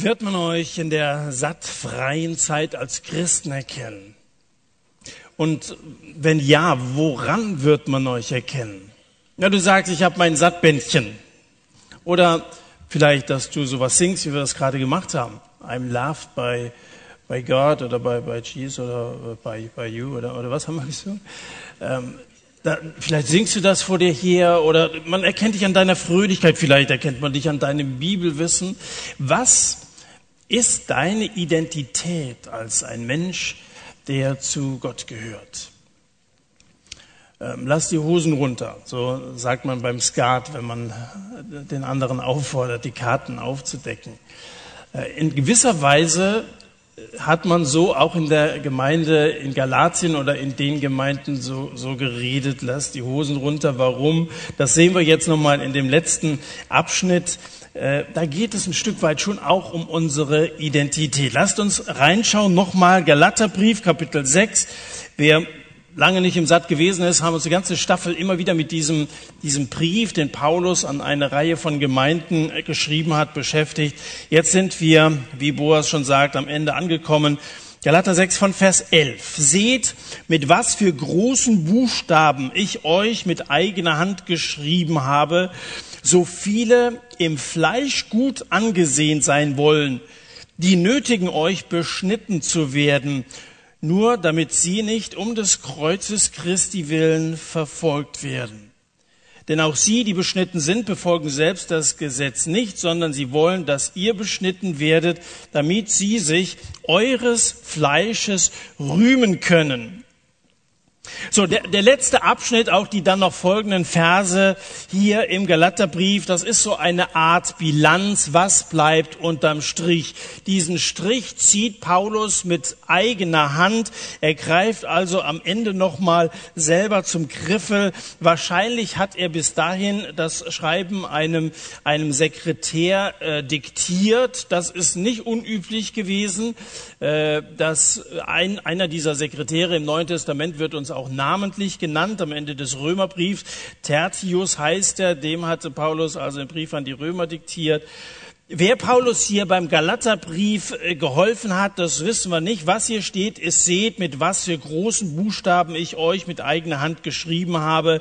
Wird man euch in der sattfreien Zeit als Christen erkennen? Und wenn ja, woran wird man euch erkennen? Ja, du sagst, ich habe mein Sattbändchen. Oder vielleicht, dass du sowas singst, wie wir das gerade gemacht haben. I'm loved by, by God oder by, by Jesus oder by, by you oder, oder was haben wir gesungen? Ähm, da, vielleicht singst du das vor dir her oder man erkennt dich an deiner Fröhlichkeit, vielleicht erkennt man dich an deinem Bibelwissen. Was ist deine Identität als ein Mensch, der zu Gott gehört? Ähm, lass die Hosen runter, so sagt man beim Skat, wenn man den anderen auffordert, die Karten aufzudecken. Äh, in gewisser Weise hat man so auch in der Gemeinde in Galatien oder in den Gemeinden so, so geredet, lass die Hosen runter. Warum? Das sehen wir jetzt nochmal in dem letzten Abschnitt. Äh, da geht es ein Stück weit schon auch um unsere Identität. Lasst uns reinschauen, nochmal Galaterbrief, Kapitel 6. Wer lange nicht im Satt gewesen ist, haben uns die ganze Staffel immer wieder mit diesem, diesem Brief, den Paulus an eine Reihe von Gemeinden geschrieben hat, beschäftigt. Jetzt sind wir, wie Boas schon sagt, am Ende angekommen. Galater 6 von Vers 11. Seht, mit was für großen Buchstaben ich euch mit eigener Hand geschrieben habe, so viele im Fleisch gut angesehen sein wollen, die nötigen euch beschnitten zu werden, nur damit sie nicht um des Kreuzes Christi willen verfolgt werden. Denn auch sie, die beschnitten sind, befolgen selbst das Gesetz nicht, sondern sie wollen, dass ihr beschnitten werdet, damit sie sich eures Fleisches rühmen können. So, der, der letzte Abschnitt, auch die dann noch folgenden Verse hier im Galaterbrief, das ist so eine Art Bilanz, was bleibt unterm Strich. Diesen Strich zieht Paulus mit eigener Hand. Er greift also am Ende nochmal selber zum Griffel. Wahrscheinlich hat er bis dahin das Schreiben einem, einem Sekretär äh, diktiert. Das ist nicht unüblich gewesen. Äh, dass ein, einer dieser Sekretäre im Neuen Testament wird uns auch namentlich genannt am Ende des Römerbriefs. Tertius heißt er, dem hatte Paulus also den Brief an die Römer diktiert. Wer Paulus hier beim Galaterbrief äh, geholfen hat, das wissen wir nicht. Was hier steht, ist, seht, mit was für großen Buchstaben ich euch mit eigener Hand geschrieben habe.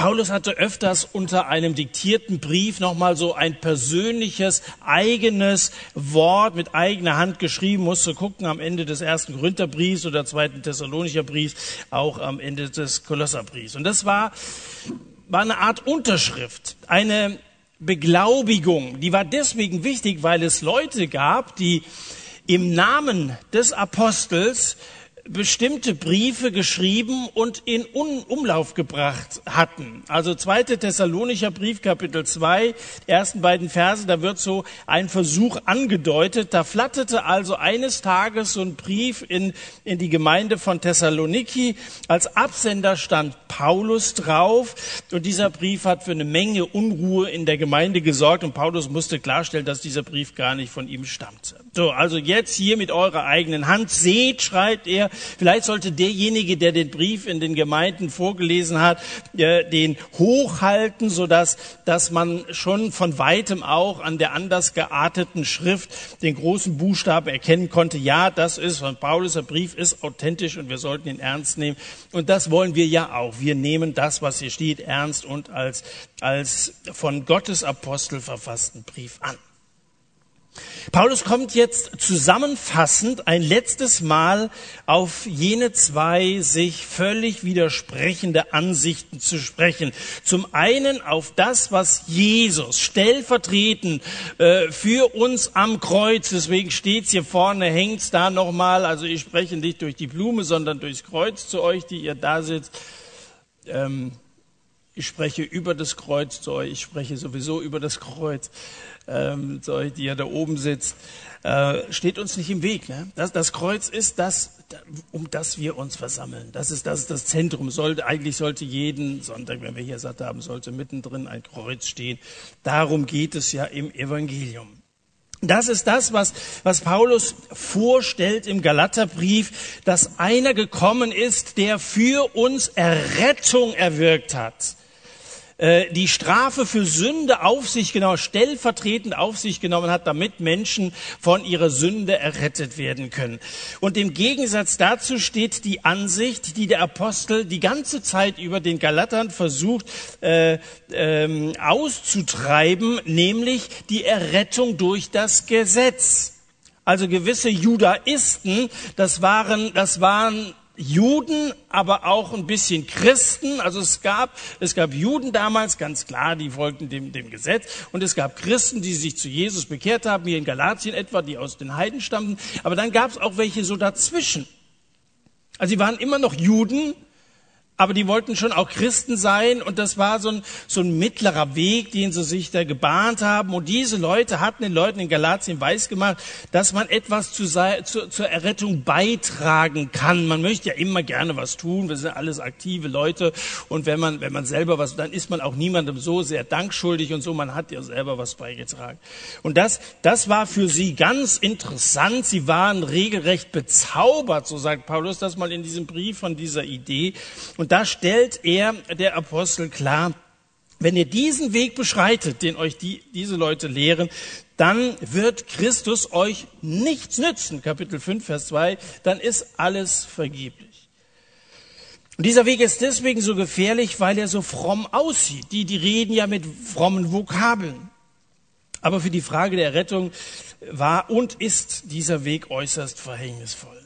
Paulus hatte öfters unter einem diktierten Brief nochmal so ein persönliches, eigenes Wort mit eigener Hand geschrieben, musste gucken am Ende des ersten Korintherbriefs oder zweiten Thessalonicher Briefs, auch am Ende des Kolosserbriefs. Und das war, war eine Art Unterschrift, eine Beglaubigung. Die war deswegen wichtig, weil es Leute gab, die im Namen des Apostels bestimmte Briefe geschrieben und in Umlauf gebracht hatten. Also zweite Thessalonicher Brief, Kapitel 2, ersten beiden Verse, da wird so ein Versuch angedeutet. Da flatterte also eines Tages so ein Brief in, in die Gemeinde von Thessaloniki. Als Absender stand Paulus drauf und dieser Brief hat für eine Menge Unruhe in der Gemeinde gesorgt und Paulus musste klarstellen, dass dieser Brief gar nicht von ihm stammte. So, also jetzt hier mit eurer eigenen Hand seht, schreit er, Vielleicht sollte derjenige, der den Brief in den Gemeinden vorgelesen hat, äh, den hochhalten, so dass, dass man schon von weitem auch an der anders gearteten Schrift den großen Buchstaben erkennen konnte. Ja, das ist von Paulus, der Brief ist authentisch und wir sollten ihn ernst nehmen. Und das wollen wir ja auch. Wir nehmen das, was hier steht, ernst und als, als von Gottes Apostel verfassten Brief an. Paulus kommt jetzt zusammenfassend ein letztes Mal auf jene zwei sich völlig widersprechende Ansichten zu sprechen. Zum einen auf das, was Jesus stellvertretend äh, für uns am Kreuz, deswegen steht's hier vorne, hängt's da nochmal, also ich spreche nicht durch die Blume, sondern durchs Kreuz zu euch, die ihr da sitzt. Ähm, ich spreche über das Kreuz zu euch, ich spreche sowieso über das Kreuz ähm, zu euch, die ja da oben sitzt, äh, steht uns nicht im Weg. Ne? Das, das Kreuz ist das, um das wir uns versammeln. Das ist das, ist das Zentrum. Sollte, eigentlich sollte jeden Sonntag, wenn wir hier satt haben, sollte mittendrin ein Kreuz stehen. Darum geht es ja im Evangelium. Das ist das, was, was Paulus vorstellt im Galaterbrief, dass einer gekommen ist, der für uns Errettung erwirkt hat äh, die Strafe für Sünde auf sich genommen, stellvertretend auf sich genommen hat, damit Menschen von ihrer Sünde errettet werden können. Und im Gegensatz dazu steht die Ansicht, die der Apostel die ganze Zeit über den Galatern versucht äh, ähm, auszutreiben, nämlich die Errettung durch das Gesetz. Also gewisse Judaisten, das waren, das waren Juden, aber auch ein bisschen Christen. Also es gab, es gab Juden damals, ganz klar, die folgten dem, dem Gesetz. Und es gab Christen, die sich zu Jesus bekehrt haben, hier in Galatien etwa, die aus den Heiden stammten. Aber dann gab es auch welche so dazwischen. Also sie waren immer noch Juden, aber die wollten schon auch Christen sein und das war so ein, so ein mittlerer Weg, den sie sich da gebahnt haben. Und diese Leute hatten den Leuten in Galatien weisgemacht, dass man etwas zu, zu, zur Errettung beitragen kann. Man möchte ja immer gerne was tun. Wir sind alles aktive Leute und wenn man, wenn man selber was, dann ist man auch niemandem so sehr dankschuldig und so. Man hat ja selber was beigetragen. Und das, das war für sie ganz interessant. Sie waren regelrecht bezaubert, so sagt Paulus das mal in diesem Brief von dieser Idee. Und da stellt er, der Apostel, klar, wenn ihr diesen Weg beschreitet, den euch die, diese Leute lehren, dann wird Christus euch nichts nützen. Kapitel 5, Vers 2, dann ist alles vergeblich. Und dieser Weg ist deswegen so gefährlich, weil er so fromm aussieht. Die, die reden ja mit frommen Vokabeln. Aber für die Frage der Rettung war und ist dieser Weg äußerst verhängnisvoll.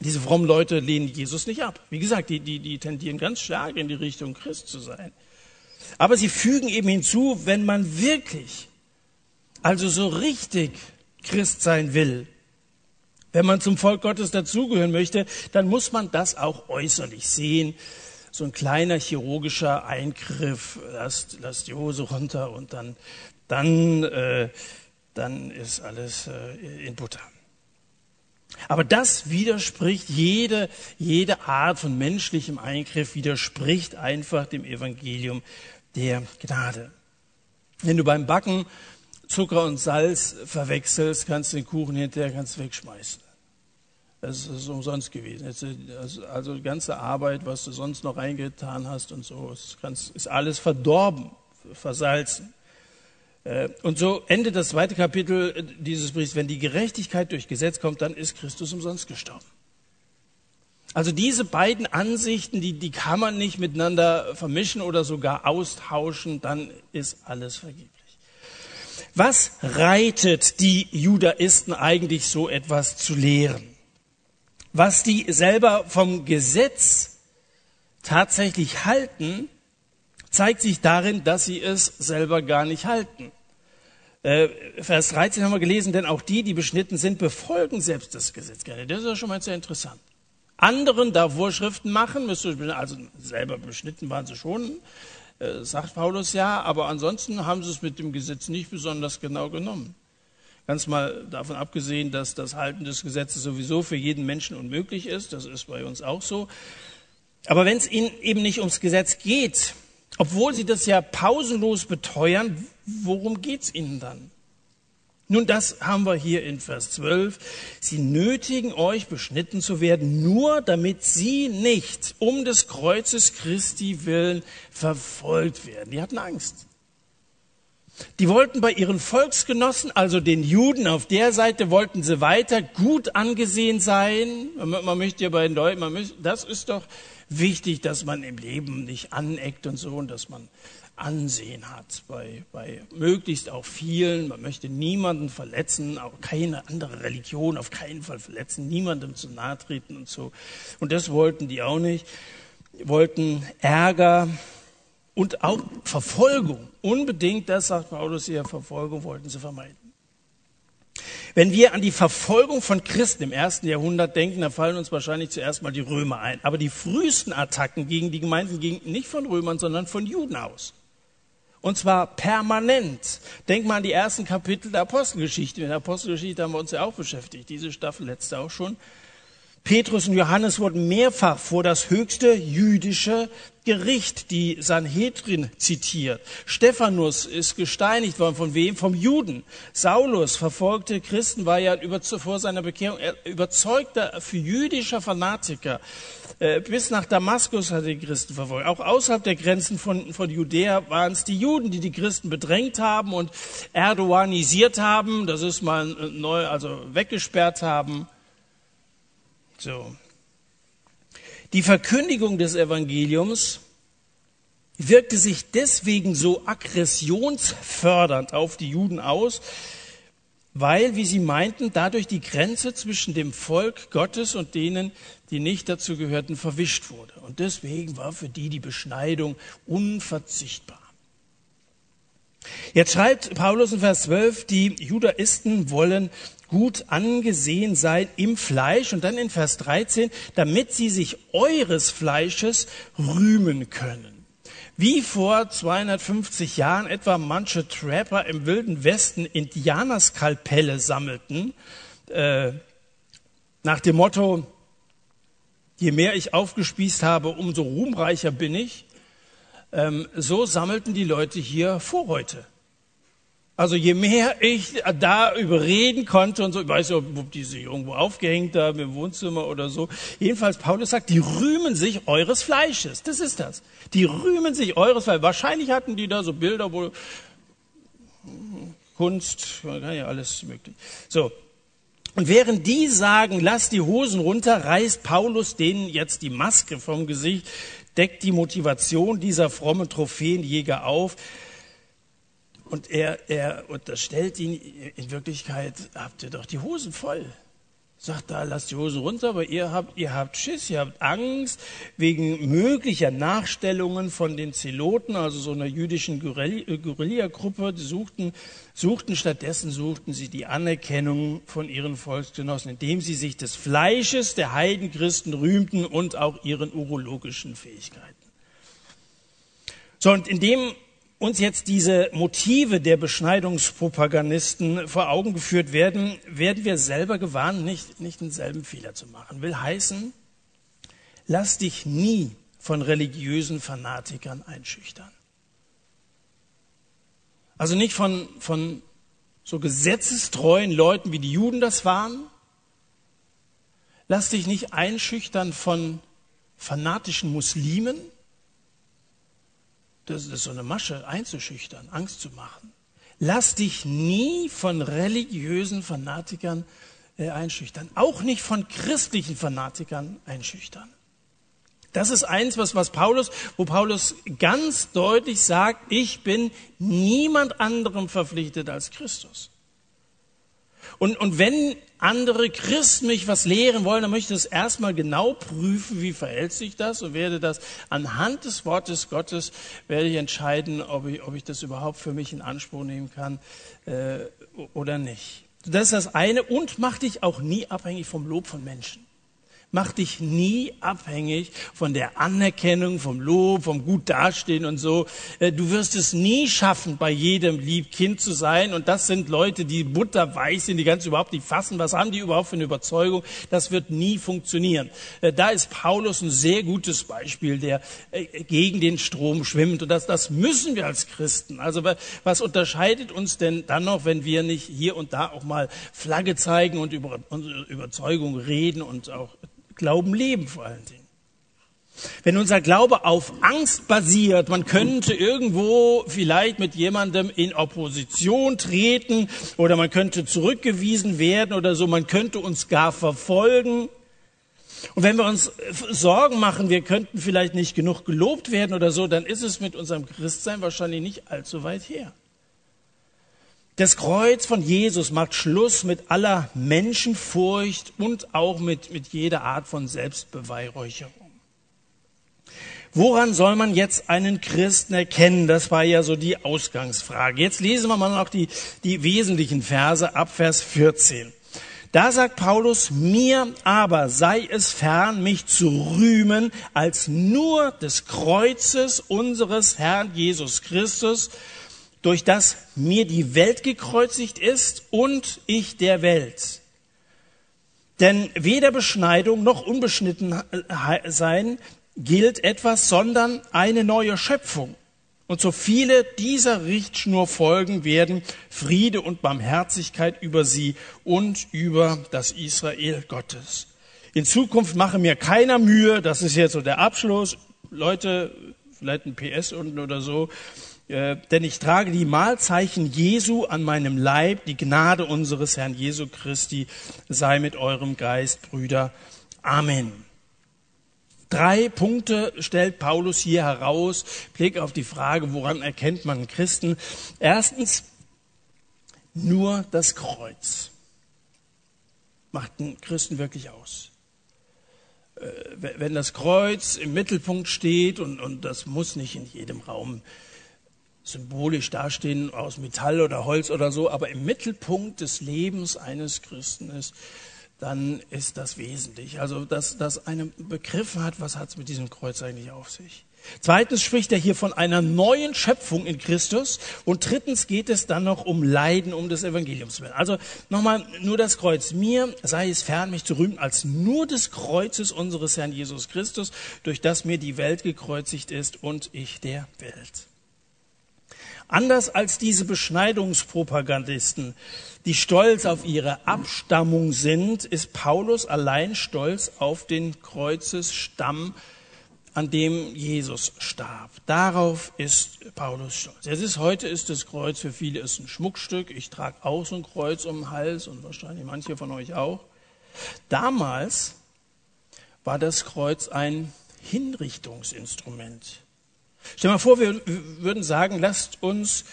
Diese frommen Leute lehnen Jesus nicht ab. Wie gesagt, die, die, die tendieren ganz stark in die Richtung Christ zu sein. Aber sie fügen eben hinzu, wenn man wirklich, also so richtig Christ sein will, wenn man zum Volk Gottes dazugehören möchte, dann muss man das auch äußerlich sehen. So ein kleiner chirurgischer Eingriff, lasst, lasst die Hose runter und dann, dann, äh, dann ist alles äh, in Butter. Aber das widerspricht jede, jede Art von menschlichem Eingriff, widerspricht einfach dem Evangelium der Gnade. Wenn du beim Backen Zucker und Salz verwechselst, kannst du den Kuchen hinterher ganz wegschmeißen. Das ist umsonst gewesen. Also die ganze Arbeit, was du sonst noch reingetan hast und so, ist alles verdorben, versalzen. Äh, und so endet das zweite Kapitel äh, dieses Briefs. Wenn die Gerechtigkeit durch Gesetz kommt, dann ist Christus umsonst gestorben. Also diese beiden Ansichten, die, die kann man nicht miteinander vermischen oder sogar austauschen, dann ist alles vergeblich. Was reitet die Judaisten eigentlich so etwas zu lehren? Was die selber vom Gesetz tatsächlich halten, zeigt sich darin, dass sie es selber gar nicht halten. Äh, Vers 13 haben wir gelesen, denn auch die, die beschnitten sind, befolgen selbst das Gesetz gerne. Das ist ja schon mal sehr interessant. Anderen da Vorschriften machen, also selber beschnitten waren sie schon, äh, sagt Paulus ja, aber ansonsten haben sie es mit dem Gesetz nicht besonders genau genommen. Ganz mal davon abgesehen, dass das Halten des Gesetzes sowieso für jeden Menschen unmöglich ist, das ist bei uns auch so. Aber wenn es ihnen eben nicht ums Gesetz geht, obwohl sie das ja pausenlos beteuern, worum geht's ihnen dann? Nun, das haben wir hier in Vers 12. Sie nötigen euch, beschnitten zu werden, nur damit sie nicht um des Kreuzes Christi willen verfolgt werden. Die hatten Angst. Die wollten bei ihren Volksgenossen, also den Juden auf der Seite, wollten sie weiter gut angesehen sein. Man möchte ja bei den Leuten, man möchte, das ist doch wichtig, dass man im Leben nicht aneckt und so und dass man Ansehen hat bei, bei möglichst auch vielen. Man möchte niemanden verletzen, auch keine andere Religion auf keinen Fall verletzen, niemandem zu nahe treten und so. Und das wollten die auch nicht. Die wollten Ärger und auch Verfolgung. Unbedingt, das sagt Paulus hier, Verfolgung wollten sie vermeiden. Wenn wir an die Verfolgung von Christen im ersten Jahrhundert denken, dann fallen uns wahrscheinlich zuerst mal die Römer ein. Aber die frühesten Attacken gegen die Gemeinden gingen nicht von Römern, sondern von Juden aus. Und zwar permanent. Denk mal an die ersten Kapitel der Apostelgeschichte. In der Apostelgeschichte haben wir uns ja auch beschäftigt. Diese Staffel letzte auch schon. Petrus und Johannes wurden mehrfach vor das höchste jüdische Gericht, die Sanhedrin, zitiert. Stephanus ist gesteinigt worden. Von wem? Vom Juden. Saulus, verfolgte Christen, war ja vor seiner Bekehrung überzeugter für jüdischer Fanatiker. Äh, bis nach Damaskus hat er die Christen verfolgt. Auch außerhalb der Grenzen von, von Judäa waren es die Juden, die die Christen bedrängt haben und erdoganisiert haben. Das ist mal neu, also weggesperrt haben. So. Die Verkündigung des Evangeliums wirkte sich deswegen so aggressionsfördernd auf die Juden aus, weil, wie sie meinten, dadurch die Grenze zwischen dem Volk Gottes und denen, die nicht dazu gehörten, verwischt wurde. Und deswegen war für die die Beschneidung unverzichtbar. Jetzt schreibt Paulus in Vers 12, die Judaisten wollen gut angesehen sein im Fleisch. Und dann in Vers 13, damit sie sich eures Fleisches rühmen können. Wie vor 250 Jahren etwa manche Trapper im wilden Westen Indianerskalpelle sammelten, äh, nach dem Motto, je mehr ich aufgespießt habe, umso ruhmreicher bin ich. Ähm, so sammelten die Leute hier Vorräte. Also je mehr ich da überreden konnte und so, ich weiß nicht, ob die sich irgendwo aufgehängt haben im Wohnzimmer oder so. Jedenfalls, Paulus sagt, die rühmen sich eures Fleisches. Das ist das. Die rühmen sich eures Fleisches. Wahrscheinlich hatten die da so Bilder, wo Kunst, ja alles möglich. So. Und während die sagen, lass die Hosen runter, reißt Paulus denen jetzt die Maske vom Gesicht, deckt die Motivation dieser frommen Trophäenjäger auf und er, er unterstellt ihn, in Wirklichkeit habt ihr doch die Hosen voll. Sagt da, lasst die Hosen runter, aber ihr habt, ihr habt Schiss, ihr habt Angst wegen möglicher Nachstellungen von den Zeloten, also so einer jüdischen Guerillagruppe. Die suchten, suchten stattdessen suchten sie die Anerkennung von ihren Volksgenossen, indem sie sich des Fleisches der Heidenchristen rühmten und auch ihren urologischen Fähigkeiten. So, und indem uns jetzt diese Motive der Beschneidungspropagandisten vor Augen geführt werden, werden wir selber gewarnt, nicht, nicht denselben Fehler zu machen. Will heißen, lass dich nie von religiösen Fanatikern einschüchtern. Also nicht von, von so gesetzestreuen Leuten, wie die Juden das waren. Lass dich nicht einschüchtern von fanatischen Muslimen das ist so eine Masche, einzuschüchtern, Angst zu machen. Lass dich nie von religiösen Fanatikern äh, einschüchtern, auch nicht von christlichen Fanatikern einschüchtern. Das ist eins, was, was Paulus, wo Paulus ganz deutlich sagt, ich bin niemand anderem verpflichtet als Christus. Und, und wenn andere Christen mich was lehren wollen, dann möchte ich das erstmal genau prüfen, wie verhält sich das und werde das anhand des Wortes Gottes, werde ich entscheiden, ob ich, ob ich das überhaupt für mich in Anspruch nehmen kann äh, oder nicht. Das ist das eine und mach dich auch nie abhängig vom Lob von Menschen. Mach dich nie abhängig von der Anerkennung, vom Lob, vom gut dastehen und so. Äh, du wirst es nie schaffen, bei jedem lieb Kind zu sein. Und das sind Leute, die butterweich sind, die ganz überhaupt nicht fassen. Was haben die überhaupt für eine Überzeugung? Das wird nie funktionieren. Äh, da ist Paulus ein sehr gutes Beispiel, der äh, gegen den Strom schwimmt. Und das, das müssen wir als Christen. Also was unterscheidet uns denn dann noch, wenn wir nicht hier und da auch mal Flagge zeigen und über unsere Überzeugung reden und auch Glauben leben vor allen Dingen. Wenn unser Glaube auf Angst basiert, man könnte irgendwo vielleicht mit jemandem in Opposition treten oder man könnte zurückgewiesen werden oder so, man könnte uns gar verfolgen. Und wenn wir uns Sorgen machen, wir könnten vielleicht nicht genug gelobt werden oder so, dann ist es mit unserem Christsein wahrscheinlich nicht allzu weit her. Das Kreuz von Jesus macht Schluss mit aller Menschenfurcht und auch mit, mit jeder Art von Selbstbeweihräucherung. Woran soll man jetzt einen Christen erkennen? Das war ja so die Ausgangsfrage. Jetzt lesen wir mal noch die, die wesentlichen Verse ab Vers 14. Da sagt Paulus, mir aber sei es fern, mich zu rühmen als nur des Kreuzes unseres Herrn Jesus Christus, durch das mir die Welt gekreuzigt ist und ich der Welt. Denn weder Beschneidung noch Unbeschnittensein gilt etwas, sondern eine neue Schöpfung. Und so viele dieser Richtschnur folgen, werden Friede und Barmherzigkeit über sie und über das Israel Gottes. In Zukunft mache mir keiner Mühe, das ist jetzt so der Abschluss. Leute, vielleicht ein PS unten oder so, äh, denn ich trage die Mahlzeichen Jesu an meinem Leib. Die Gnade unseres Herrn Jesu Christi sei mit eurem Geist, Brüder. Amen. Drei Punkte stellt Paulus hier heraus. Blick auf die Frage, woran erkennt man Christen? Erstens, nur das Kreuz macht einen Christen wirklich aus. Äh, wenn das Kreuz im Mittelpunkt steht, und, und das muss nicht in jedem Raum symbolisch dastehen aus Metall oder Holz oder so, aber im Mittelpunkt des Lebens eines Christen ist, dann ist das wesentlich. Also, dass, dass eine begriffen hat, was hat es mit diesem Kreuz eigentlich auf sich. Zweitens spricht er hier von einer neuen Schöpfung in Christus. Und drittens geht es dann noch um Leiden um des Evangeliums willen. Also nochmal nur das Kreuz. Mir sei es fern, mich zu rühmen als nur des Kreuzes unseres Herrn Jesus Christus, durch das mir die Welt gekreuzigt ist und ich der Welt. Anders als diese Beschneidungspropagandisten, die stolz auf ihre Abstammung sind, ist Paulus allein stolz auf den Kreuzesstamm, an dem Jesus starb. Darauf ist Paulus stolz. Es ist, heute ist das Kreuz für viele ist ein Schmuckstück. Ich trage auch so ein Kreuz um den Hals und wahrscheinlich manche von euch auch. Damals war das Kreuz ein Hinrichtungsinstrument. Stell mal vor, wir würden sagen, lasst uns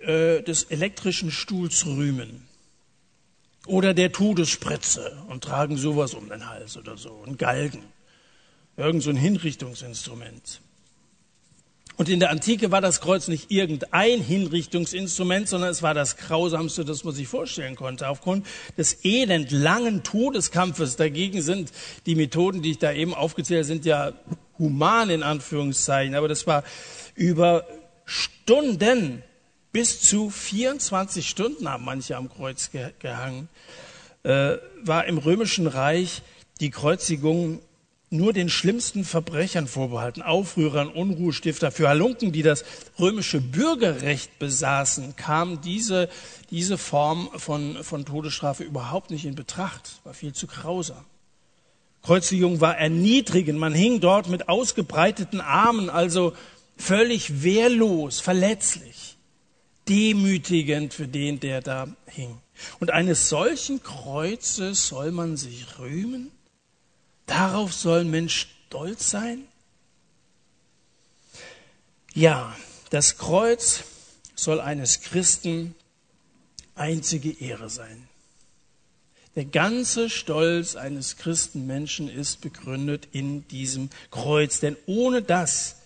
äh, des elektrischen Stuhls rühmen. Oder der Todesspritze und tragen sowas um den Hals oder so. Ein Galgen. Irgend so ein Hinrichtungsinstrument. Und in der Antike war das Kreuz nicht irgendein Hinrichtungsinstrument, sondern es war das grausamste, das man sich vorstellen konnte. Aufgrund des elend langen Todeskampfes dagegen sind die Methoden, die ich da eben aufgezählt habe, sind ja human in Anführungszeichen, aber das war über Stunden, bis zu 24 Stunden haben manche am Kreuz gehangen, äh, war im römischen Reich die Kreuzigung nur den schlimmsten Verbrechern vorbehalten, Aufrührern, Unruhestifter. Für Halunken, die das römische Bürgerrecht besaßen, kam diese, diese Form von, von Todesstrafe überhaupt nicht in Betracht, war viel zu grausam. Kreuzigung war erniedrigend. Man hing dort mit ausgebreiteten Armen, also völlig wehrlos, verletzlich, demütigend für den, der da hing. Und eines solchen Kreuzes soll man sich rühmen? Darauf soll ein Mensch stolz sein? Ja, das Kreuz soll eines Christen einzige Ehre sein. Der ganze Stolz eines Christenmenschen ist begründet in diesem Kreuz. Denn ohne das,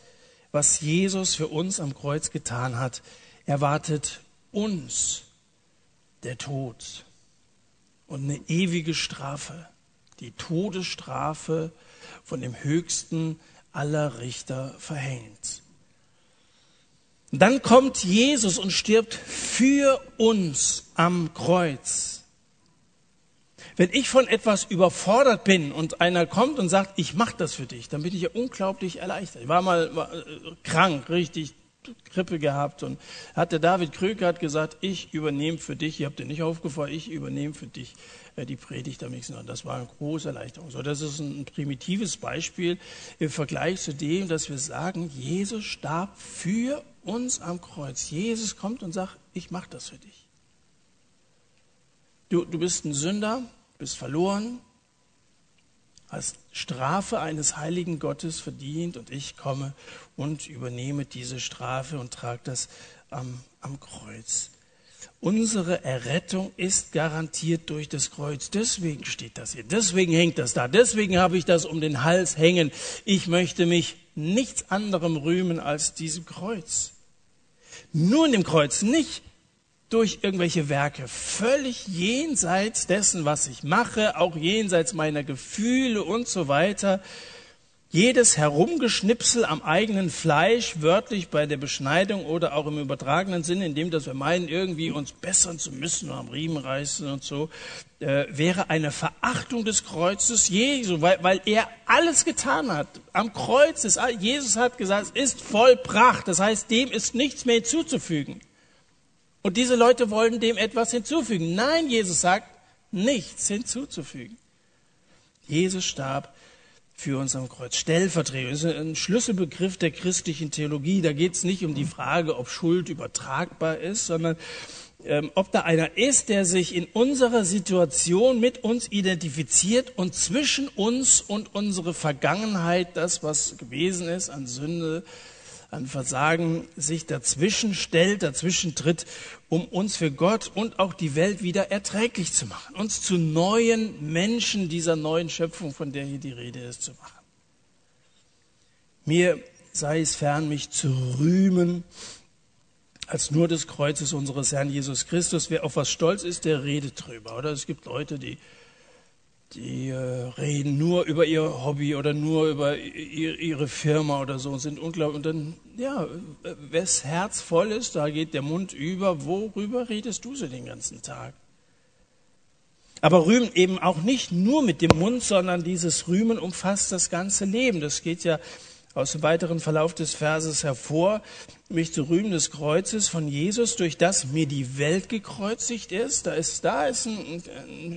was Jesus für uns am Kreuz getan hat, erwartet uns der Tod und eine ewige Strafe, die Todesstrafe von dem höchsten aller Richter verhängt. Dann kommt Jesus und stirbt für uns am Kreuz. Wenn ich von etwas überfordert bin und einer kommt und sagt, ich mache das für dich, dann bin ich ja unglaublich erleichtert. Ich war mal war, äh, krank, richtig Grippe gehabt und hat der David Kröger hat gesagt, ich übernehme für dich, ihr habt dir nicht aufgefallen, ich übernehme für dich äh, die Predigt am nächsten Tag. Das war eine große Erleichterung. So, das ist ein primitives Beispiel im Vergleich zu dem, dass wir sagen, Jesus starb für uns am Kreuz. Jesus kommt und sagt, ich mache das für dich. Du, du bist ein Sünder, bist verloren, hast Strafe eines heiligen Gottes verdient und ich komme und übernehme diese Strafe und trage das am, am Kreuz. Unsere Errettung ist garantiert durch das Kreuz. Deswegen steht das hier. Deswegen hängt das da. Deswegen habe ich das um den Hals hängen. Ich möchte mich nichts anderem rühmen als diesem Kreuz. Nur in dem Kreuz, nicht durch irgendwelche Werke, völlig jenseits dessen, was ich mache, auch jenseits meiner Gefühle und so weiter. Jedes Herumgeschnipsel am eigenen Fleisch, wörtlich bei der Beschneidung oder auch im übertragenen Sinne, indem dass wir meinen, irgendwie uns bessern zu müssen, am Riemen reißen und so, äh, wäre eine Verachtung des Kreuzes Jesu, weil, weil er alles getan hat. Am Kreuz ist, Jesus hat gesagt, es ist vollbracht. Das heißt, dem ist nichts mehr hinzuzufügen. Und diese Leute wollen dem etwas hinzufügen. Nein, Jesus sagt, nichts hinzuzufügen. Jesus starb für uns am Kreuz. Stellvertretung ist ein Schlüsselbegriff der christlichen Theologie. Da geht es nicht um die Frage, ob Schuld übertragbar ist, sondern ähm, ob da einer ist, der sich in unserer Situation mit uns identifiziert und zwischen uns und unsere Vergangenheit, das, was gewesen ist an Sünde, an Versagen, sich dazwischen stellt, dazwischen tritt, um uns für Gott und auch die Welt wieder erträglich zu machen, uns zu neuen Menschen dieser neuen Schöpfung, von der hier die Rede ist, zu machen. Mir sei es fern, mich zu rühmen als nur des Kreuzes unseres Herrn Jesus Christus. Wer auf was stolz ist, der redet drüber. Oder es gibt Leute, die die äh, reden nur über ihr Hobby oder nur über ihre Firma oder so und sind unglaublich. Und dann, ja, wes Herz voll ist, da geht der Mund über. Worüber redest du so den ganzen Tag? Aber Rühmen eben auch nicht nur mit dem Mund, sondern dieses Rühmen umfasst das ganze Leben. Das geht ja aus dem weiteren Verlauf des Verses hervor, mich zu rühmen des Kreuzes von Jesus, durch das mir die Welt gekreuzigt ist. Da ist, da ist ein,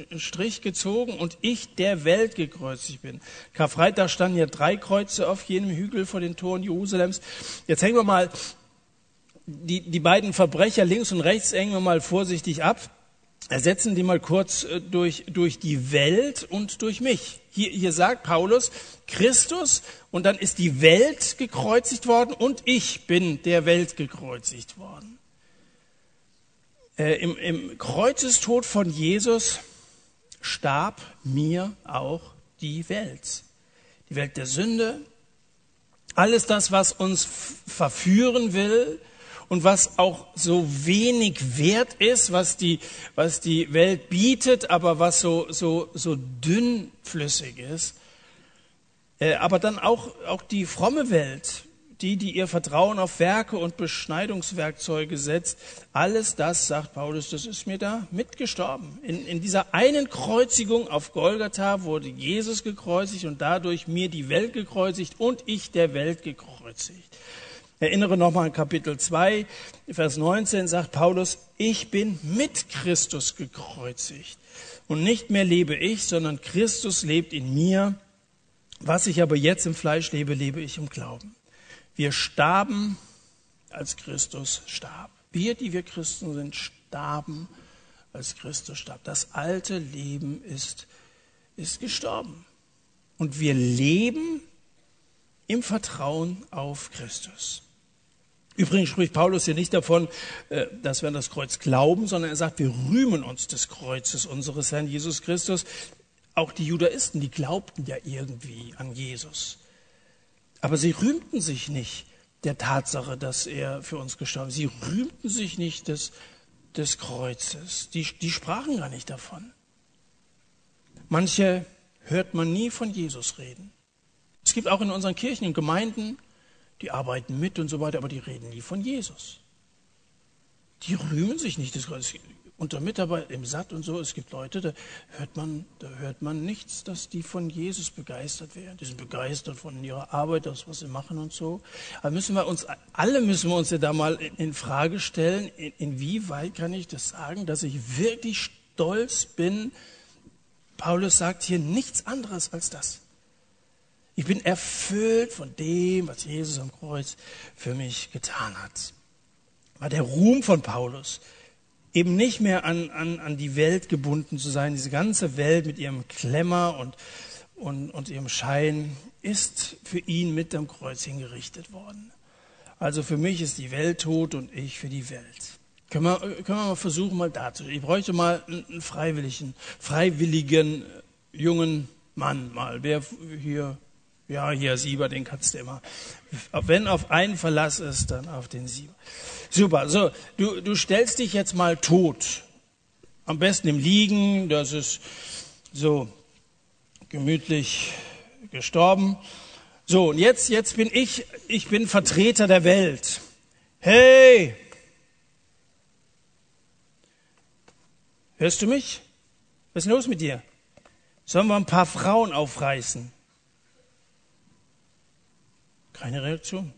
ein Strich gezogen und ich der Welt gekreuzigt bin. Karfreitag standen hier drei Kreuze auf jenem Hügel vor den Toren Jerusalems. Jetzt hängen wir mal die, die beiden Verbrecher links und rechts hängen wir mal vorsichtig ab ersetzen die mal kurz äh, durch, durch die Welt und durch mich. Hier, hier sagt Paulus, Christus und dann ist die Welt gekreuzigt worden und ich bin der Welt gekreuzigt worden. Äh, im, Im Kreuzestod von Jesus starb mir auch die Welt. Die Welt der Sünde, alles das, was uns verführen will, und was auch so wenig wert ist, was die, was die Welt bietet, aber was so, so, so dünnflüssig ist. Äh, aber dann auch, auch die fromme Welt, die, die ihr Vertrauen auf Werke und Beschneidungswerkzeuge setzt, alles das, sagt Paulus, das ist mir da mitgestorben. In, in dieser einen Kreuzigung auf Golgatha wurde Jesus gekreuzigt und dadurch mir die Welt gekreuzigt und ich der Welt gekreuzigt. Erinnere nochmal an Kapitel 2, Vers 19 sagt Paulus, ich bin mit Christus gekreuzigt. Und nicht mehr lebe ich, sondern Christus lebt in mir. Was ich aber jetzt im Fleisch lebe, lebe ich im Glauben. Wir starben, als Christus starb. Wir, die wir Christen sind, starben, als Christus starb. Das alte Leben ist, ist gestorben. Und wir leben im Vertrauen auf Christus. Übrigens spricht Paulus hier nicht davon, äh, dass wir an das Kreuz glauben, sondern er sagt, wir rühmen uns des Kreuzes unseres Herrn Jesus Christus. Auch die Judaisten, die glaubten ja irgendwie an Jesus. Aber sie rühmten sich nicht der Tatsache, dass er für uns gestorben ist. Sie rühmten sich nicht des, des Kreuzes. Die, die sprachen gar nicht davon. Manche hört man nie von Jesus reden. Es gibt auch in unseren Kirchen und Gemeinden die arbeiten mit und so weiter, aber die reden nie von Jesus. Die rühmen sich nicht. Unter Mitarbeitern im Satt und so, es gibt Leute, da hört man, da hört man nichts, dass die von Jesus begeistert werden. Die sind begeistert von ihrer Arbeit, das, was sie machen und so. Aber müssen wir uns, alle müssen wir uns ja da mal in, in Frage stellen, in, inwieweit kann ich das sagen, dass ich wirklich stolz bin. Paulus sagt hier nichts anderes als das. Ich bin erfüllt von dem, was Jesus am Kreuz für mich getan hat. War der Ruhm von Paulus, eben nicht mehr an, an, an die Welt gebunden zu sein. Diese ganze Welt mit ihrem Klemmer und, und, und ihrem Schein ist für ihn mit am Kreuz hingerichtet worden. Also für mich ist die Welt tot und ich für die Welt. Können wir, können wir mal versuchen, mal dazu. Ich bräuchte mal einen freiwilligen, freiwilligen äh, jungen Mann mal. Wer hier ja, hier Sieber, den kannst du immer. Wenn auf einen Verlass ist, dann auf den Sieber. Super. So, du, du stellst dich jetzt mal tot. Am besten im Liegen, das ist so gemütlich gestorben. So, und jetzt, jetzt bin ich, ich bin Vertreter der Welt. Hey! Hörst du mich? Was ist denn los mit dir? Sollen wir ein paar Frauen aufreißen? Keine Reaktion.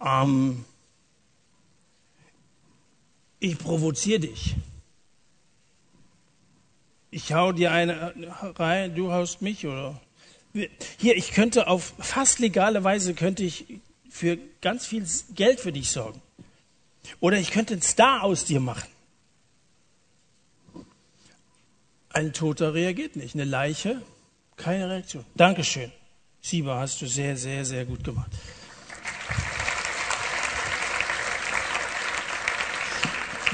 Ähm, ich provoziere dich. Ich hau dir eine rein, du haust mich oder hier, ich könnte auf fast legale Weise könnte ich für ganz viel Geld für dich sorgen. Oder ich könnte einen Star aus dir machen. Ein Toter reagiert nicht. Eine Leiche, keine Reaktion. Dankeschön. Sieber, hast du sehr, sehr, sehr gut gemacht.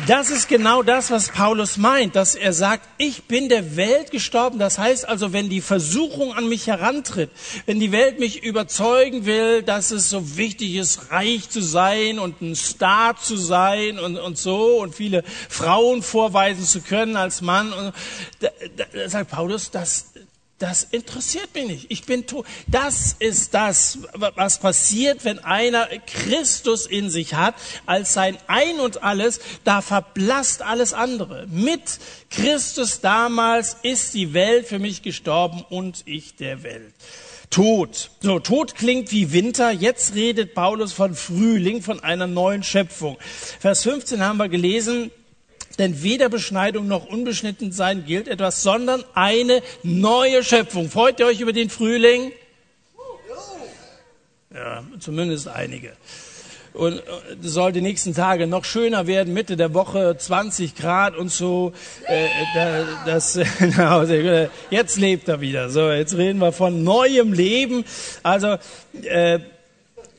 Das ist genau das, was Paulus meint, dass er sagt, ich bin der Welt gestorben. Das heißt also, wenn die Versuchung an mich herantritt, wenn die Welt mich überzeugen will, dass es so wichtig ist, reich zu sein und ein Star zu sein und, und so und viele Frauen vorweisen zu können als Mann, und da, da sagt Paulus, das, das interessiert mich nicht. Ich bin tot. Das ist das, was passiert, wenn einer Christus in sich hat, als sein Ein und alles, da verblasst alles andere. Mit Christus damals ist die Welt für mich gestorben und ich der Welt. Tod. So, Tod klingt wie Winter. Jetzt redet Paulus von Frühling, von einer neuen Schöpfung. Vers 15 haben wir gelesen, denn weder Beschneidung noch unbeschnitten sein gilt etwas, sondern eine neue Schöpfung. Freut ihr euch über den Frühling? Ja, zumindest einige. Und es soll die nächsten Tage noch schöner werden, Mitte der Woche 20 Grad und so. Äh, das, jetzt lebt er wieder. So, jetzt reden wir von neuem Leben. Also äh,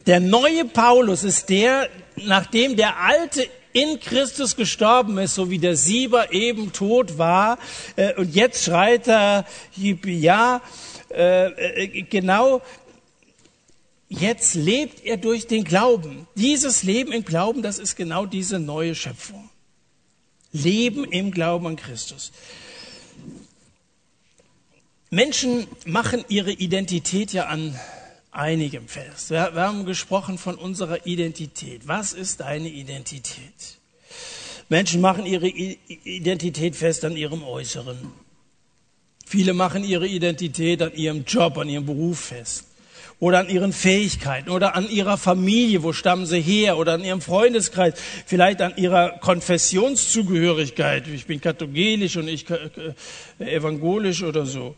der neue Paulus ist der, nachdem der alte in Christus gestorben ist, so wie der Sieber eben tot war. Äh, und jetzt schreit er, ja, äh, äh, genau, jetzt lebt er durch den Glauben. Dieses Leben im Glauben, das ist genau diese neue Schöpfung. Leben im Glauben an Christus. Menschen machen ihre Identität ja an einigem fest. Wir, wir haben gesprochen von unserer Identität. Was ist deine Identität? Menschen machen ihre Identität fest an ihrem Äußeren. Viele machen ihre Identität an ihrem Job, an ihrem Beruf fest. Oder an ihren Fähigkeiten oder an ihrer Familie, wo stammen sie her, oder an ihrem Freundeskreis, vielleicht an ihrer Konfessionszugehörigkeit. Ich bin katholisch und ich evangelisch oder so.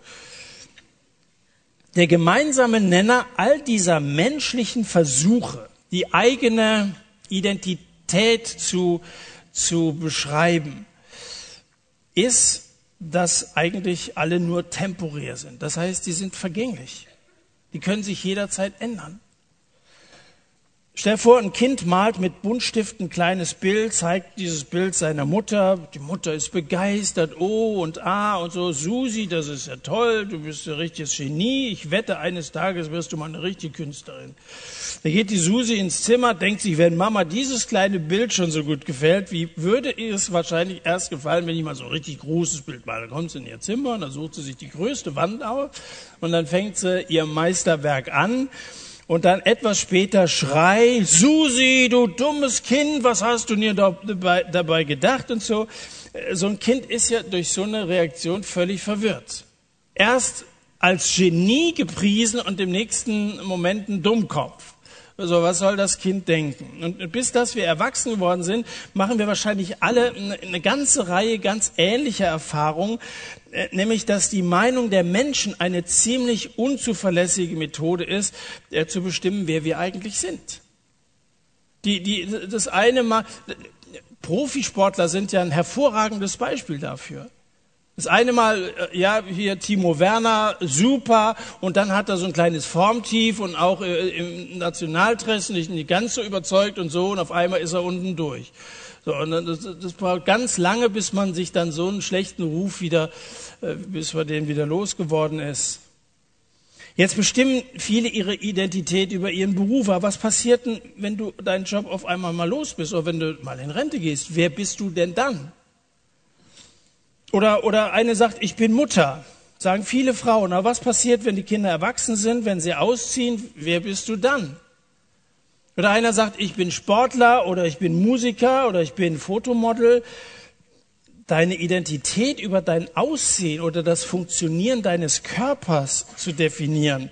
Der gemeinsame Nenner all dieser menschlichen Versuche, die eigene Identität zu, zu beschreiben, ist, dass eigentlich alle nur temporär sind. Das heißt, die sind vergänglich. Die können sich jederzeit ändern. Stell dir vor, ein Kind malt mit Buntstift ein kleines Bild, zeigt dieses Bild seiner Mutter. Die Mutter ist begeistert, oh und ah und so. Susi, das ist ja toll, du bist ein richtiges Genie. Ich wette, eines Tages wirst du mal eine richtige Künstlerin. Da geht die Susi ins Zimmer, denkt sich, wenn Mama dieses kleine Bild schon so gut gefällt, wie würde ihr es wahrscheinlich erst gefallen, wenn ich mal so ein richtig großes Bild male. Da kommt sie in ihr Zimmer und dann sucht sie sich die größte Wand auf und dann fängt sie ihr Meisterwerk an und dann etwas später Schrei, Susi, du dummes Kind, was hast du dir dabei, dabei gedacht und so. So ein Kind ist ja durch so eine Reaktion völlig verwirrt. Erst als Genie gepriesen und im nächsten Moment ein Dummkopf. Also was soll das Kind denken? Und bis dass wir erwachsen geworden sind, machen wir wahrscheinlich alle eine ganze Reihe ganz ähnlicher Erfahrungen, äh, nämlich dass die Meinung der Menschen eine ziemlich unzuverlässige Methode ist, äh, zu bestimmen, wer wir eigentlich sind. Die, die, das eine Mal, Profisportler sind ja ein hervorragendes Beispiel dafür. Das eine Mal, äh, ja, hier Timo Werner, super, und dann hat er so ein kleines Formtief und auch äh, im Nationaltressen nicht ganz so überzeugt und so, und auf einmal ist er unten durch. So, und das, das braucht ganz lange, bis man sich dann so einen schlechten Ruf wieder, äh, bis man den wieder losgeworden ist. Jetzt bestimmen viele ihre Identität über ihren Beruf. Aber was passiert denn, wenn du deinen Job auf einmal mal los bist oder wenn du mal in Rente gehst? Wer bist du denn dann? Oder, oder eine sagt, ich bin Mutter. sagen viele Frauen, aber was passiert, wenn die Kinder erwachsen sind, wenn sie ausziehen? Wer bist du dann? Oder einer sagt, ich bin Sportler oder ich bin Musiker oder ich bin Fotomodel. Deine Identität über dein Aussehen oder das Funktionieren deines Körpers zu definieren,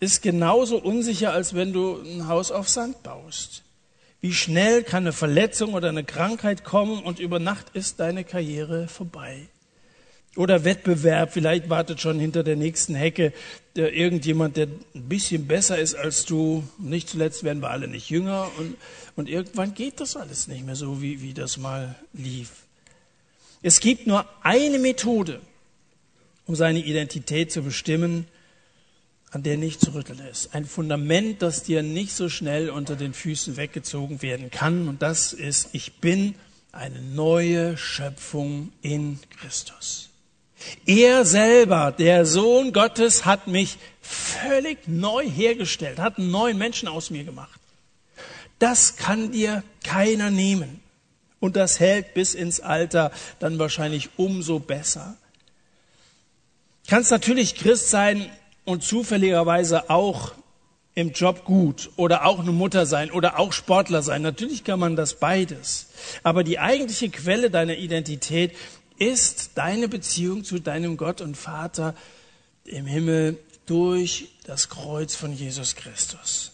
ist genauso unsicher, als wenn du ein Haus auf Sand baust. Wie schnell kann eine Verletzung oder eine Krankheit kommen und über Nacht ist deine Karriere vorbei? Oder Wettbewerb, vielleicht wartet schon hinter der nächsten Hecke der irgendjemand, der ein bisschen besser ist als du. Nicht zuletzt werden wir alle nicht jünger und, und irgendwann geht das alles nicht mehr so, wie, wie das mal lief. Es gibt nur eine Methode, um seine Identität zu bestimmen, an der nicht zu rütteln ist. Ein Fundament, das dir nicht so schnell unter den Füßen weggezogen werden kann. Und das ist, ich bin eine neue Schöpfung in Christus. Er selber, der Sohn Gottes, hat mich völlig neu hergestellt, hat einen neuen Menschen aus mir gemacht. Das kann dir keiner nehmen. Und das hält bis ins Alter dann wahrscheinlich umso besser. Kannst natürlich Christ sein und zufälligerweise auch im Job gut oder auch eine Mutter sein oder auch Sportler sein. Natürlich kann man das beides. Aber die eigentliche Quelle deiner Identität ist deine Beziehung zu deinem Gott und Vater im Himmel durch das Kreuz von Jesus Christus.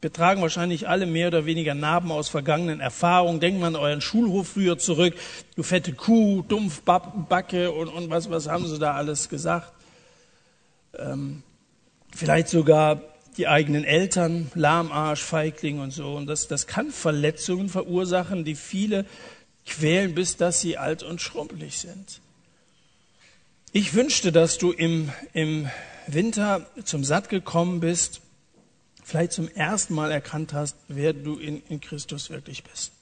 Wir tragen wahrscheinlich alle mehr oder weniger Narben aus vergangenen Erfahrungen. Denkt man an euren Schulhof früher zurück. Du fette Kuh, Dumpfbacke und, und was, was haben sie da alles gesagt? Ähm, vielleicht sogar die eigenen Eltern, Lahmarsch, Feigling und so. Und das, das kann Verletzungen verursachen, die viele quälen, bis dass sie alt und schrumpelig sind. Ich wünschte, dass du im, im Winter zum Satt gekommen bist, vielleicht zum ersten Mal erkannt hast, wer du in, in Christus wirklich bist.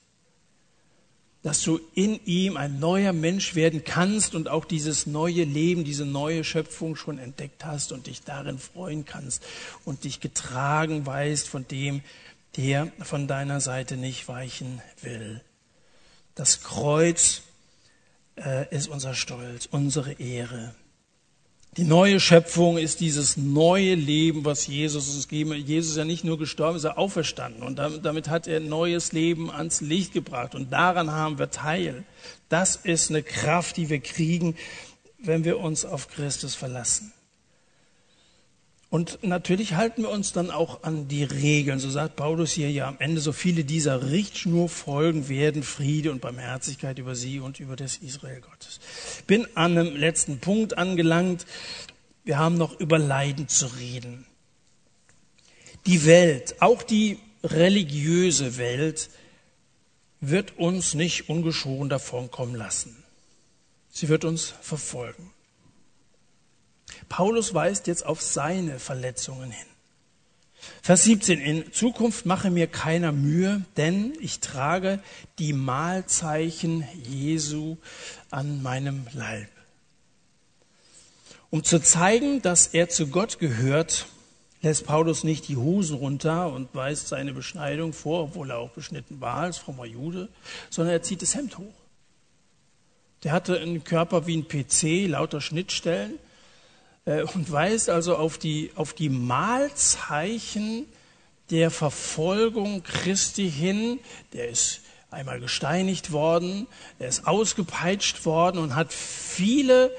Dass du in ihm ein neuer Mensch werden kannst und auch dieses neue Leben, diese neue Schöpfung schon entdeckt hast und dich darin freuen kannst und dich getragen weißt von dem, der von deiner Seite nicht weichen will. Das Kreuz äh, ist unser Stolz, unsere Ehre. Die neue Schöpfung ist dieses neue Leben, was Jesus uns gegeben hat. Jesus ist ja nicht nur gestorben, ist er auferstanden. Und damit, damit hat er neues Leben ans Licht gebracht. Und daran haben wir Teil. Das ist eine Kraft, die wir kriegen, wenn wir uns auf Christus verlassen. Und natürlich halten wir uns dann auch an die Regeln. So sagt Paulus hier ja am Ende, so viele dieser Richtschnur folgen werden Friede und Barmherzigkeit über sie und über das Israel Gottes. Bin an einem letzten Punkt angelangt. Wir haben noch über Leiden zu reden. Die Welt, auch die religiöse Welt, wird uns nicht ungeschoren davonkommen lassen. Sie wird uns verfolgen. Paulus weist jetzt auf seine Verletzungen hin. Vers 17. In Zukunft mache mir keiner Mühe, denn ich trage die Mahlzeichen Jesu an meinem Leib. Um zu zeigen, dass er zu Gott gehört, lässt Paulus nicht die Hosen runter und weist seine Beschneidung vor, obwohl er auch beschnitten war als frommer Jude, sondern er zieht das Hemd hoch. Der hatte einen Körper wie ein PC, lauter Schnittstellen und weist also auf die, auf die Mahlzeichen der Verfolgung Christi hin. Der ist einmal gesteinigt worden, er ist ausgepeitscht worden und hat viele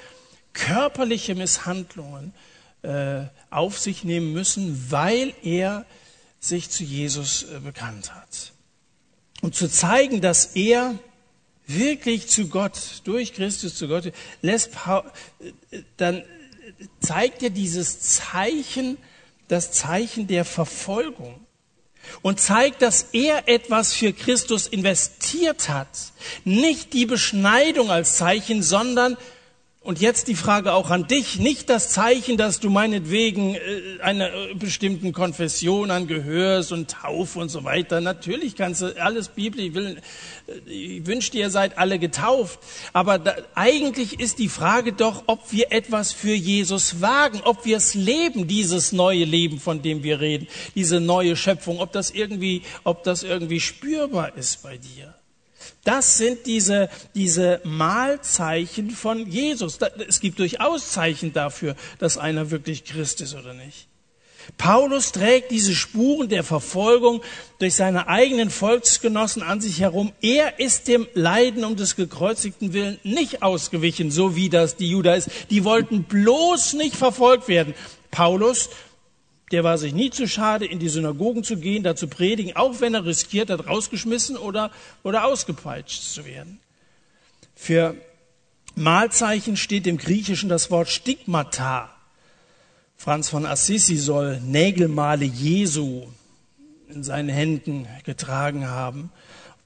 körperliche Misshandlungen äh, auf sich nehmen müssen, weil er sich zu Jesus äh, bekannt hat. Um zu zeigen, dass er wirklich zu Gott, durch Christus zu Gott, lässt Paul, äh, dann zeigt er dieses Zeichen, das Zeichen der Verfolgung und zeigt, dass er etwas für Christus investiert hat. Nicht die Beschneidung als Zeichen, sondern und jetzt die Frage auch an dich, nicht das Zeichen, dass du meinetwegen äh, einer äh, bestimmten Konfession angehörst und Taufe und so weiter. Natürlich kannst du alles Bibel, ich, äh, ich wünsche dir, ihr seid alle getauft. Aber da, eigentlich ist die Frage doch, ob wir etwas für Jesus wagen, ob wir es leben, dieses neue Leben, von dem wir reden, diese neue Schöpfung, ob das irgendwie, ob das irgendwie spürbar ist bei dir. Das sind diese, diese Mahlzeichen von Jesus. Es gibt durchaus Zeichen dafür, dass einer wirklich Christ ist oder nicht. Paulus trägt diese Spuren der Verfolgung durch seine eigenen Volksgenossen an sich herum. Er ist dem Leiden um des gekreuzigten Willen nicht ausgewichen, so wie das die Juda ist. Die wollten bloß nicht verfolgt werden. Paulus, der war sich nie zu schade, in die Synagogen zu gehen, da zu predigen, auch wenn er riskiert hat, rausgeschmissen oder, oder ausgepeitscht zu werden. Für Mahlzeichen steht im Griechischen das Wort Stigmata. Franz von Assisi soll Nägelmale Jesu in seinen Händen getragen haben.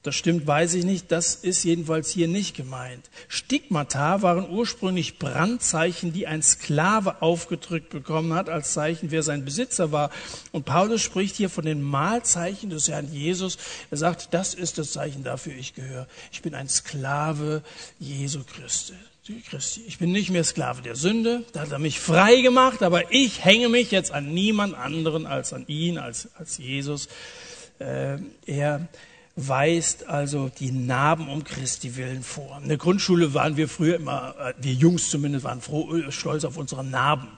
Das stimmt, weiß ich nicht. Das ist jedenfalls hier nicht gemeint. Stigmata waren ursprünglich Brandzeichen, die ein Sklave aufgedrückt bekommen hat, als Zeichen, wer sein Besitzer war. Und Paulus spricht hier von den Mahlzeichen des Herrn Jesus. Er sagt, das ist das Zeichen dafür, ich gehöre. Ich bin ein Sklave Jesu Christi. Christi. Ich bin nicht mehr Sklave der Sünde, da hat er mich frei gemacht, aber ich hänge mich jetzt an niemand anderen als an ihn, als, als Jesus. Äh, er weist also die Narben um Christi willen vor. In der Grundschule waren wir früher immer, äh, wir Jungs zumindest, waren froh, stolz auf unsere Narben.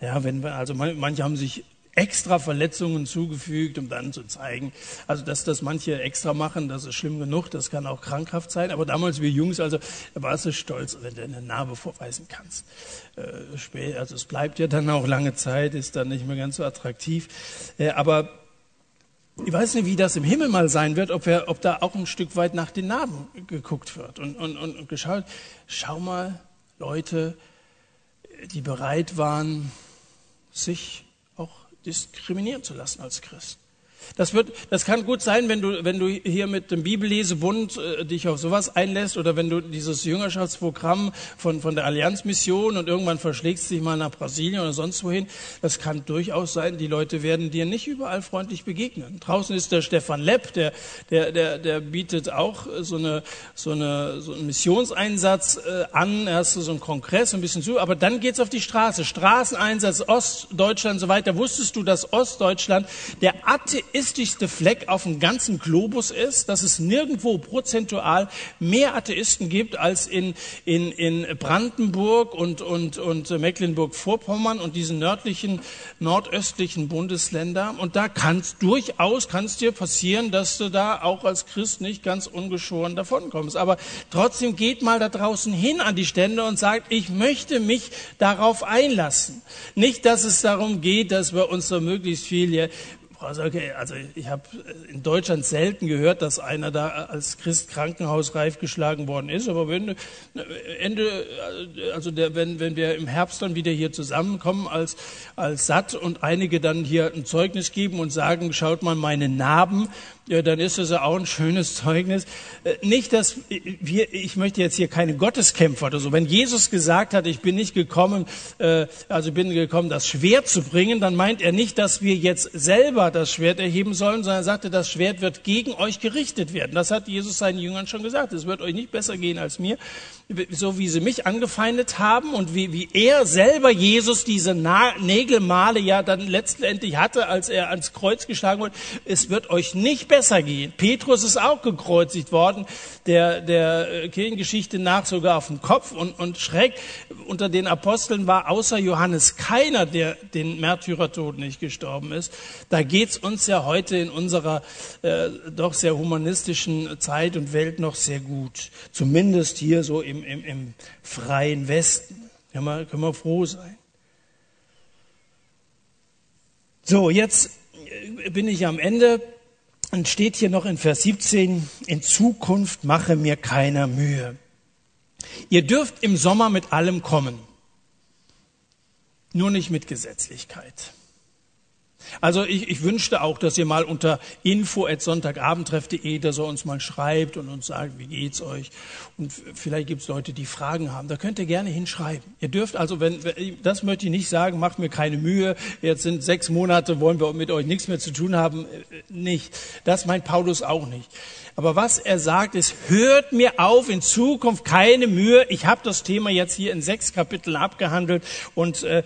Ja, wenn wir, also manche haben sich extra Verletzungen zugefügt, um dann zu zeigen, also dass das manche extra machen, das ist schlimm genug, das kann auch krankhaft sein, aber damals wir Jungs, also da warst du stolz, wenn du eine Narbe vorweisen kannst. Äh, also es bleibt ja dann auch lange Zeit, ist dann nicht mehr ganz so attraktiv, äh, aber ich weiß nicht, wie das im Himmel mal sein wird, ob, wir, ob da auch ein Stück weit nach den Narben geguckt wird und, und, und geschaut, schau mal, Leute, die bereit waren, sich diskriminieren zu lassen als Christ. Das wird, das kann gut sein, wenn du, wenn du hier mit dem Bibellesebund äh, dich auf sowas einlässt oder wenn du dieses Jüngerschaftsprogramm von, von der Allianzmission und irgendwann verschlägst dich mal nach Brasilien oder sonst wohin. Das kann durchaus sein, die Leute werden dir nicht überall freundlich begegnen. Draußen ist der Stefan Lepp, der, der, der, der bietet auch so eine, so eine, so einen Missionseinsatz äh, an. Erst so einen Kongress, ein bisschen zu, aber dann geht's auf die Straße. Straßeneinsatz, Ostdeutschland und so weiter. Wusstest du, dass Ostdeutschland der Atheist atheistischste Fleck auf dem ganzen Globus ist, dass es nirgendwo prozentual mehr Atheisten gibt als in, in, in Brandenburg und, und, und Mecklenburg-Vorpommern und diesen nördlichen, nordöstlichen Bundesländer. Und da kann es durchaus, kann es dir passieren, dass du da auch als Christ nicht ganz ungeschoren davonkommst. Aber trotzdem geht mal da draußen hin an die Stände und sagt, ich möchte mich darauf einlassen. Nicht, dass es darum geht, dass wir uns so möglichst viel hier also, okay, also ich habe in Deutschland selten gehört, dass einer da als Christ krankenhausreif geschlagen worden ist. Aber wenn Ende, also der, wenn, wenn wir im Herbst dann wieder hier zusammenkommen als, als satt und einige dann hier ein Zeugnis geben und sagen, schaut mal meine Narben, ja, dann ist das auch ein schönes Zeugnis. Äh, nicht, dass wir, ich möchte jetzt hier keine Gotteskämpfer oder so. Wenn Jesus gesagt hat, ich bin nicht gekommen, äh, also bin gekommen, das Schwert zu bringen, dann meint er nicht, dass wir jetzt selber das Schwert erheben sollen, sondern er sagte, das Schwert wird gegen euch gerichtet werden. Das hat Jesus seinen Jüngern schon gesagt. Es wird euch nicht besser gehen als mir so wie sie mich angefeindet haben und wie, wie er selber Jesus diese Na Nägelmale ja dann letztendlich hatte, als er ans Kreuz geschlagen wurde. Es wird euch nicht besser gehen. Petrus ist auch gekreuzigt worden, der, der Kirchengeschichte nach sogar auf dem Kopf und, und schräg. Unter den Aposteln war außer Johannes keiner, der den Märtyrertod nicht gestorben ist. Da geht's uns ja heute in unserer äh, doch sehr humanistischen Zeit und Welt noch sehr gut. Zumindest hier so im im, im, im freien Westen. Können wir, können wir froh sein. So, jetzt bin ich am Ende und steht hier noch in Vers 17, in Zukunft mache mir keiner Mühe. Ihr dürft im Sommer mit allem kommen, nur nicht mit Gesetzlichkeit. Also ich, ich wünschte auch, dass ihr mal unter info@sonntagabendtreff.de, dass er uns mal schreibt und uns sagt, wie geht's euch? Und vielleicht gibt's Leute, die Fragen haben. Da könnt ihr gerne hinschreiben. Ihr dürft also, wenn das möchte ich nicht sagen, macht mir keine Mühe. Jetzt sind sechs Monate, wollen wir mit euch nichts mehr zu tun haben. Äh, nicht. Das meint Paulus auch nicht. Aber was er sagt, ist, hört mir auf, in Zukunft keine Mühe. Ich habe das Thema jetzt hier in sechs Kapiteln abgehandelt und äh,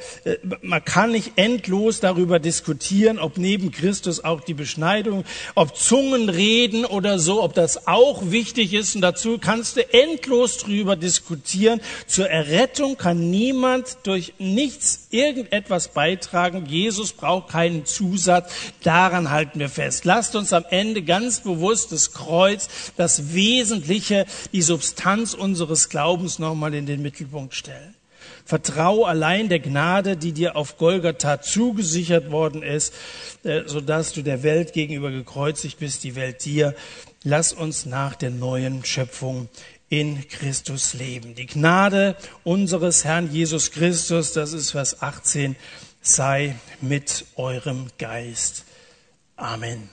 man kann nicht endlos darüber diskutieren, ob neben Christus auch die Beschneidung, ob Zungen reden oder so, ob das auch wichtig ist. Und dazu kannst du endlos drüber diskutieren. Zur Errettung kann niemand durch nichts irgendetwas beitragen. Jesus braucht keinen Zusatz. Daran halten wir fest. Lasst uns am Ende ganz bewusst das Kreuz, das Wesentliche, die Substanz unseres Glaubens nochmal in den Mittelpunkt stellen. Vertrau allein der Gnade, die dir auf Golgatha zugesichert worden ist, äh, sodass du der Welt gegenüber gekreuzigt bist, die Welt dir. Lass uns nach der neuen Schöpfung in Christus leben. Die Gnade unseres Herrn Jesus Christus, das ist Vers 18, sei mit eurem Geist. Amen.